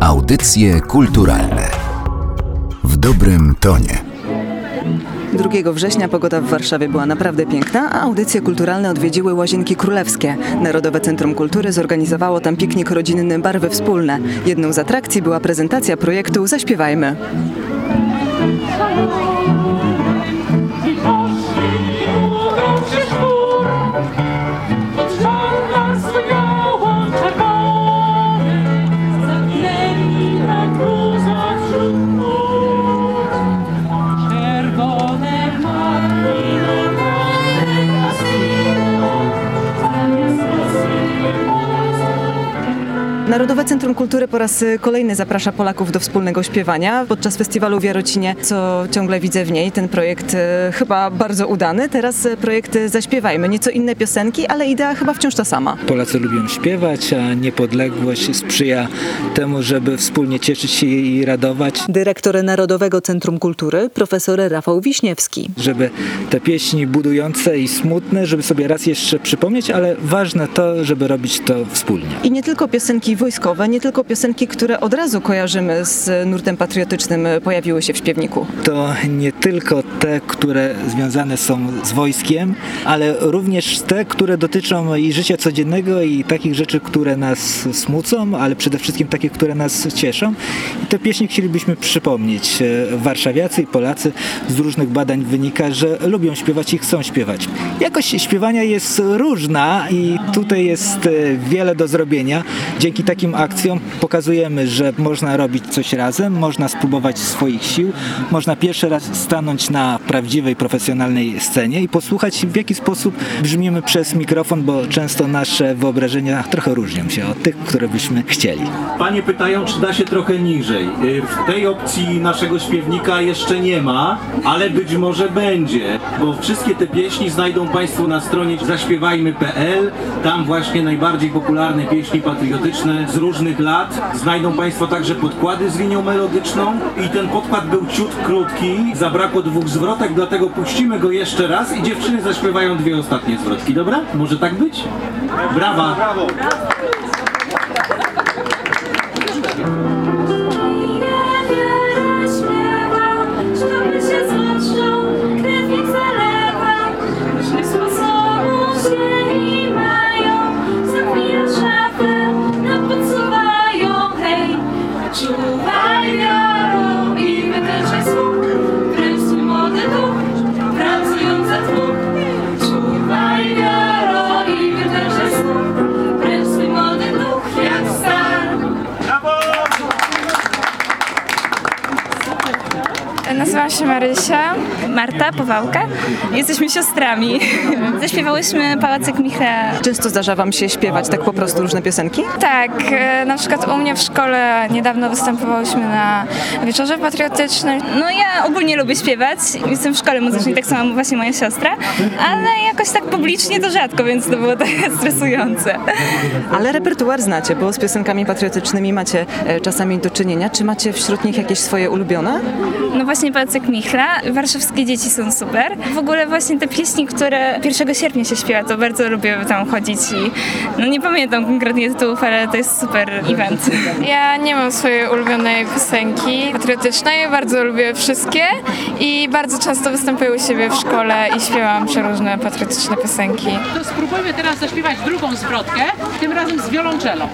Audycje kulturalne w dobrym tonie. 2 września pogoda w Warszawie była naprawdę piękna, a audycje kulturalne odwiedziły Łazienki Królewskie. Narodowe Centrum Kultury zorganizowało tam piknik rodzinny Barwy Wspólne. Jedną z atrakcji była prezentacja projektu Zaśpiewajmy. Centrum Kultury po raz kolejny zaprasza Polaków do wspólnego śpiewania. Podczas festiwalu w Jarocinie, co ciągle widzę w niej, ten projekt e, chyba bardzo udany. Teraz e, projekt Zaśpiewajmy. Nieco inne piosenki, ale idea chyba wciąż ta sama. Polacy lubią śpiewać, a niepodległość sprzyja temu, żeby wspólnie cieszyć się i radować. Dyrektor Narodowego Centrum Kultury, profesor Rafał Wiśniewski. Żeby te pieśni budujące i smutne, żeby sobie raz jeszcze przypomnieć, ale ważne to, żeby robić to wspólnie. I nie tylko piosenki wojskowe, nie tylko piosenki, które od razu kojarzymy z nurtem patriotycznym, pojawiły się w śpiewniku. To nie tylko te, które związane są z wojskiem, ale również te, które dotyczą i życia codziennego i takich rzeczy, które nas smucą, ale przede wszystkim takie, które nas cieszą. I te pieśni chcielibyśmy przypomnieć. Warszawiacy i Polacy z różnych badań wynika, że lubią śpiewać i chcą śpiewać. Jakość śpiewania jest różna i tutaj jest wiele do zrobienia. Dzięki takim akcjom pokazujemy, że można robić coś razem, można spróbować swoich sił, można pierwszy raz stanąć na prawdziwej, profesjonalnej scenie i posłuchać w jaki sposób brzmimy przez mikrofon, bo często nasze wyobrażenia trochę różnią się od tych, które byśmy chcieli. Panie pytają, czy da się trochę niżej. Y, w tej opcji naszego śpiewnika jeszcze nie ma, ale być może będzie, bo wszystkie te pieśni znajdą Państwo na stronie zaśpiewajmy.pl. Tam właśnie najbardziej popularne pieśni patriotyczne z różnych lat. Znajdą Państwo także podkłady z linią melodyczną i ten podkład był ciut krótki, zabrakło dwóch zwrotek, dlatego puścimy go jeszcze raz i dziewczyny zaśpiewają dwie ostatnie zwrotki, dobra? Może tak być? Brawa! Brawo! Się Marysia. Marta Powałka. Jesteśmy siostrami. Zaśpiewałyśmy Pałacek Micha. Często zdarza Wam się śpiewać tak po prostu różne piosenki? Tak, e, na przykład u mnie w szkole niedawno występowałyśmy na wieczorze patriotycznym. No ja ogólnie lubię śpiewać. Jestem w szkole muzycznej, tak samo właśnie moja siostra, ale jakoś tak publicznie to rzadko, więc to było trochę stresujące. Ale repertuar znacie, bo z piosenkami patriotycznymi macie e, czasami do czynienia. Czy macie wśród nich jakieś swoje ulubione? No właśnie Pałacek Michla, warszawskie dzieci są super. W ogóle właśnie te pieśni, które 1 sierpnia się śpiewa, to bardzo lubię tam chodzić i no nie pamiętam konkretnie tytułów, ale to jest super event. Ja nie mam swojej ulubionej piosenki patriotycznej, bardzo lubię wszystkie i bardzo często występuję u siebie w szkole i śpiewam przeróżne patriotyczne piosenki. To spróbujmy teraz zaśpiewać drugą zwrotkę, tym razem z wiolonczelą.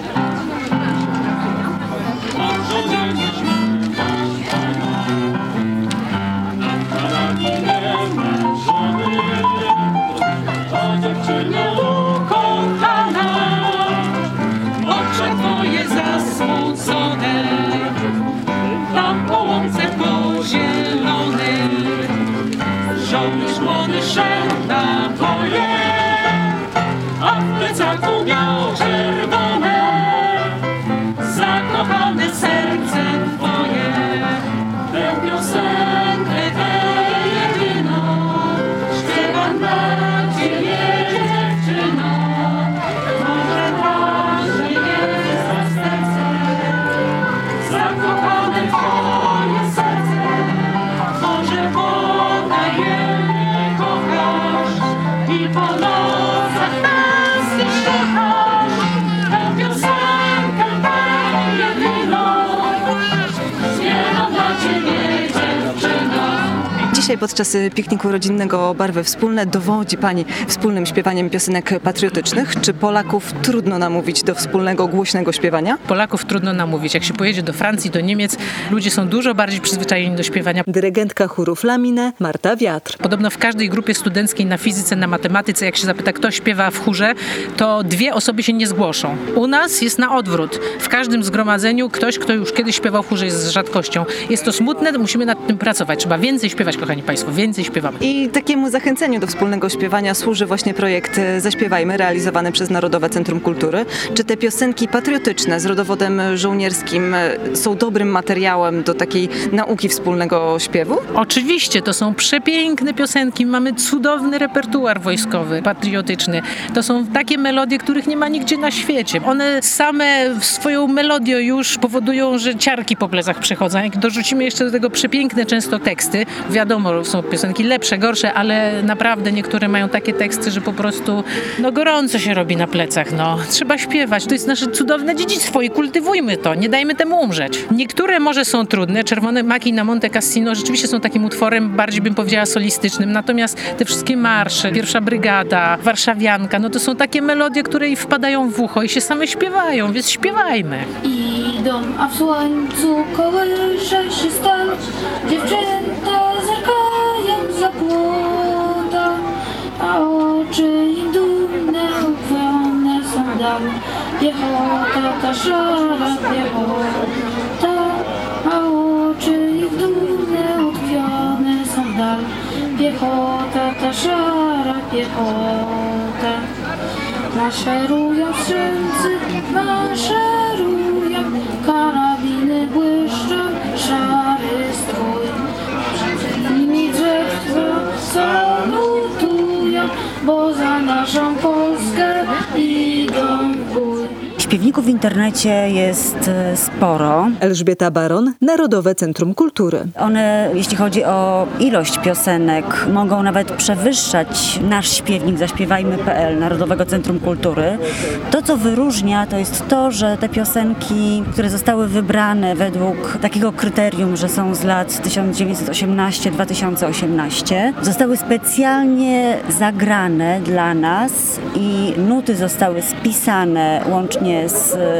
三步。Dzisiaj podczas pikniku rodzinnego Barwy Wspólne dowodzi Pani wspólnym śpiewaniem piosenek patriotycznych. Czy Polaków trudno namówić do wspólnego, głośnego śpiewania? Polaków trudno namówić. Jak się pojedzie do Francji, do Niemiec, ludzie są dużo bardziej przyzwyczajeni do śpiewania. Dyrygentka chóru Flamine Marta Wiatr. Podobno w każdej grupie studenckiej na fizyce, na matematyce, jak się zapyta, kto śpiewa w chórze, to dwie osoby się nie zgłoszą. U nas jest na odwrót. W każdym zgromadzeniu ktoś, kto już kiedyś śpiewał w chórze jest z rzadkością. Jest to smutne, musimy nad tym pracować. Trzeba więcej śpiewać, kochani Państwo, więcej śpiewamy. I takiemu zachęceniu do wspólnego śpiewania służy właśnie projekt Zaśpiewajmy, realizowany przez Narodowe Centrum Kultury. Czy te piosenki patriotyczne z rodowodem żołnierskim są dobrym materiałem do takiej nauki wspólnego śpiewu? Oczywiście, to są przepiękne piosenki. Mamy cudowny repertuar wojskowy, patriotyczny. To są takie melodie, których nie ma nigdzie na świecie. One same swoją melodią już powodują, że ciarki po plecach przechodzą. Jak dorzucimy jeszcze do tego przepiękne często teksty, wiadomo, są piosenki lepsze, gorsze, ale naprawdę niektóre mają takie teksty, że po prostu no gorąco się robi na plecach. No. Trzeba śpiewać. To jest nasze cudowne dziedzictwo i kultywujmy to. Nie dajmy temu umrzeć. Niektóre może są trudne. Czerwone maki na Monte Cassino rzeczywiście są takim utworem bardziej bym powiedziała solistycznym. Natomiast te wszystkie marsze, pierwsza brygada, warszawianka, no to są takie melodie, które i wpadają w ucho i się same śpiewają, więc śpiewajmy. Idą, a w słońcu kołysze się stan Dziewczęta oczy im dumne, uchwyłone są dal Piechota, ta szara piechota A oczy ich dumne, utkwione są dal. Piechota, ta szara piechota Maszerują strzelcy, maszerują, bo za naszą Polskę. Śpiewników w internecie jest e, sporo. Elżbieta Baron, Narodowe Centrum Kultury. One, jeśli chodzi o ilość piosenek, mogą nawet przewyższać nasz śpiewnik zaśpiewajmy.pl Narodowego Centrum Kultury. To, co wyróżnia, to jest to, że te piosenki, które zostały wybrane według takiego kryterium, że są z lat 1918-2018, zostały specjalnie zagrane dla nas i nuty zostały spisane łącznie z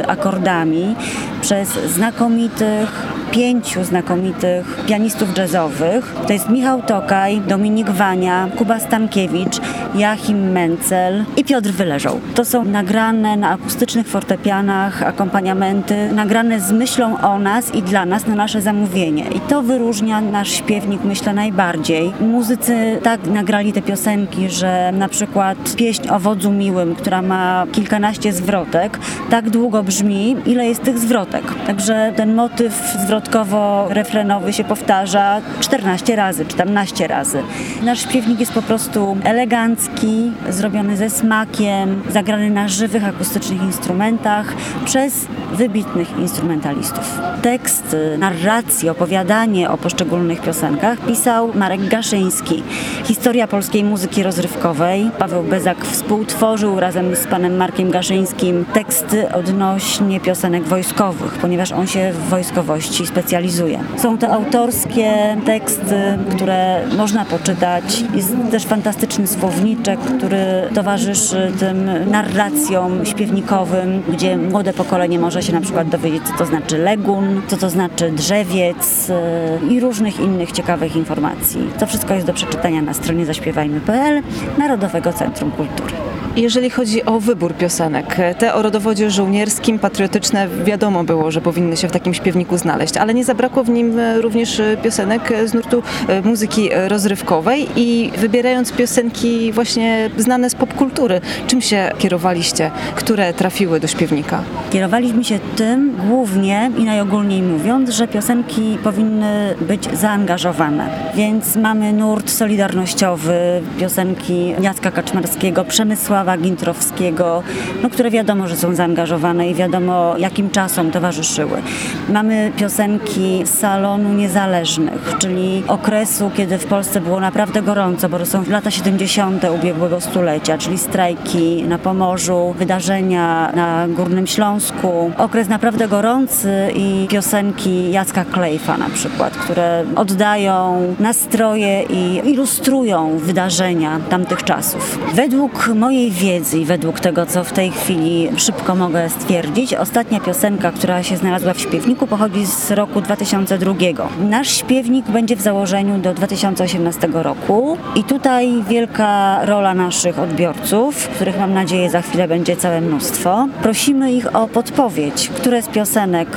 akordami przez znakomitych, pięciu znakomitych pianistów jazzowych. To jest Michał Tokaj, Dominik Wania, Kuba Stankiewicz, Joachim Mencel i Piotr Wyleżał. To są nagrane na akustycznych fortepianach akompaniamenty, nagrane z myślą o nas i dla nas na nasze zamówienie. I to wyróżnia nasz śpiewnik, myślę, najbardziej. Muzycy tak nagrali te piosenki, że na przykład pieśń o wodzu miłym, która ma kilkanaście zwrotek, tak długo brzmi, ile jest tych zwrotek. Także ten motyw zwrotkowo-refrenowy się powtarza 14 razy, czy tam naście razy. Nasz śpiewnik jest po prostu elegancki, zrobiony ze smakiem, zagrany na żywych, akustycznych instrumentach przez wybitnych instrumentalistów. Tekst, narrację, opowiadanie o poszczególnych piosenkach pisał Marek Gaszyński. Historia polskiej muzyki rozrywkowej. Paweł Bezak współtworzył razem z panem Markiem Gaszyńskim teksty odnośnie piosenek wojskowych, ponieważ on się w wojskowości specjalizuje. Są to autorskie teksty, które można poczytać. Jest też fantastyczny słowniczek, który towarzyszy tym narracjom śpiewnikowych, gdzie młode pokolenie może się na przykład dowiedzieć, co to znaczy legun, co to znaczy drzewiec yy, i różnych innych ciekawych informacji. To wszystko jest do przeczytania na stronie zaśpiewajmy.pl Narodowego Centrum Kultury. Jeżeli chodzi o wybór piosenek, te o rodowodzie żołnierskim, patriotyczne, wiadomo było, że powinny się w takim śpiewniku znaleźć, ale nie zabrakło w nim również piosenek z nurtu muzyki rozrywkowej i wybierając piosenki właśnie znane z popkultury, czym się kierowaliście, które trafiły do śpiewnika? Kierowaliśmy się tym głównie i najogólniej mówiąc, że piosenki powinny być zaangażowane. Więc mamy nurt solidarnościowy, piosenki Jacka Kaczmarskiego, Przemysława Gintrowskiego, no, które wiadomo, że są zaangażowane i wiadomo, jakim czasom towarzyszyły. Mamy piosenki z salonu niezależnych, czyli okresu, kiedy w Polsce było naprawdę gorąco, bo to są lata 70. ubiegłego stulecia, czyli strajki na Pomorzu, wydarzenia na Górnym Śląsku. Okres naprawdę gorący i piosenki Jacka Klejfa na przykład, które oddają nastroje i ilustrują wydarzenia tamtych czasów. Według mojej wiedzy i według tego, co w tej chwili szybko mogę stwierdzić, ostatnia piosenka, która się znalazła w śpiewniku, pochodzi z roku 2002. Nasz śpiewnik będzie w założeniu do 2018 roku i tutaj wielka rola naszych odbiorców, których mam nadzieję za chwilę będzie całe mnóstwo. Prosimy ich o podpowiedź, które z piosenek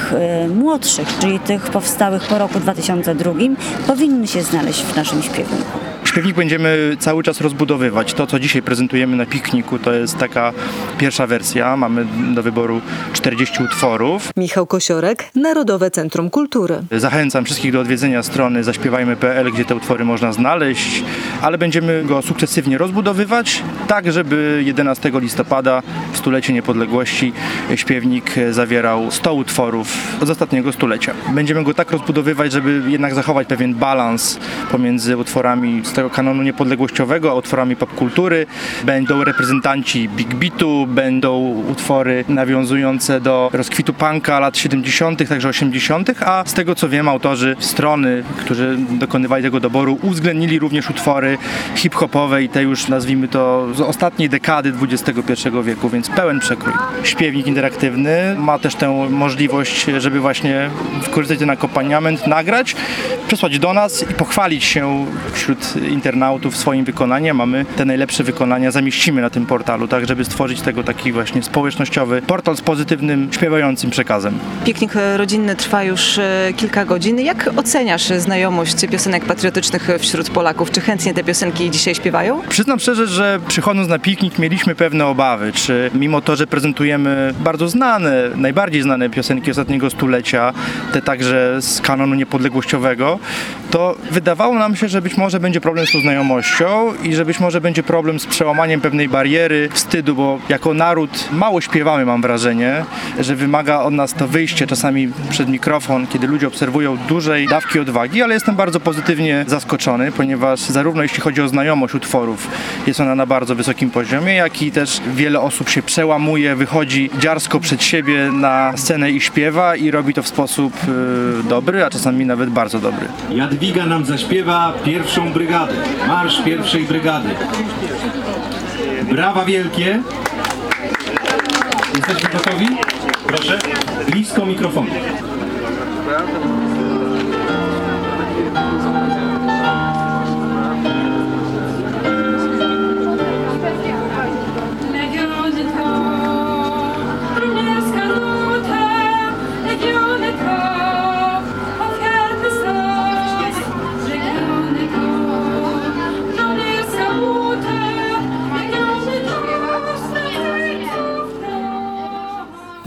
y, młodszych, czyli tych powstałych po roku 2002, powinny się znaleźć w naszym śpiewniku. Śpiewnik będziemy cały czas rozbudowywać. To, co dzisiaj prezentujemy na pikniku, to jest taka pierwsza wersja. Mamy do wyboru 40 utworów. Michał Kosiorek, Narodowe Centrum Kultury. Zachęcam wszystkich do odwiedzenia strony zaśpiewajmy.pl, gdzie te utwory można znaleźć, ale będziemy go sukcesywnie rozbudowywać, tak żeby 11 listopada, w stulecie niepodległości, śpiewnik zawierał 100 utworów z ostatniego stulecia. Będziemy go tak rozbudowywać, żeby jednak zachować pewien balans pomiędzy utworami z tego kanonu niepodległościowego, utworami popkultury. Będą reprezentanci big beatu, będą utwory nawiązujące do rozkwitu punka lat 70., także 80., a z tego co wiem, autorzy strony, którzy dokonywali tego doboru, uwzględnili również utwory hip-hopowe i te już nazwijmy to z ostatniej dekady XXI wieku, więc pełen przekrój. Śpiewnik interaktywny ma też tę możliwość, żeby właśnie wykorzystać ten akompaniament, nagrać, przesłać do nas i pochwalić się wśród internautów swoim wykonaniem, Mamy te najlepsze wykonania zamieścimy na tym portalu, tak żeby stworzyć tego taki właśnie społecznościowy portal z pozytywnym, śpiewającym przekazem. Piknik rodzinny trwa już e, kilka godzin. Jak oceniasz znajomość piosenek patriotycznych wśród Polaków? Czy chętnie te piosenki dzisiaj śpiewają? Przyznam szczerze, że przychodząc na piknik mieliśmy pewne obawy, czy mimo to, że prezentujemy bardzo znane, najbardziej znane piosenki ostatniego stulecia, te także z kanonu niepodległościowego, to wydawało nam się, że być może będzie problem z tą znajomością i że być może będzie problem z przełamaniem pewnej bariery, wstydu, bo jako naród mało śpiewamy, mam wrażenie, że wymaga od nas to wyjście czasami przed mikrofon, kiedy ludzie obserwują dużej dawki odwagi, ale jestem bardzo pozytywnie zaskoczony, ponieważ zarówno jeśli chodzi o znajomość utworów, jest ona na bardzo wysokim poziomie, jak i też wiele osób się przełamuje, wychodzi dziarsko przed siebie na scenę i śpiewa i robi to w sposób y, dobry, a czasami nawet bardzo dobry. Jadwiga nam zaśpiewa pierwszą brygadę. Marsz pierwszej brygady. Brawa wielkie. Jesteśmy gotowi? Proszę. Blisko mikrofonu.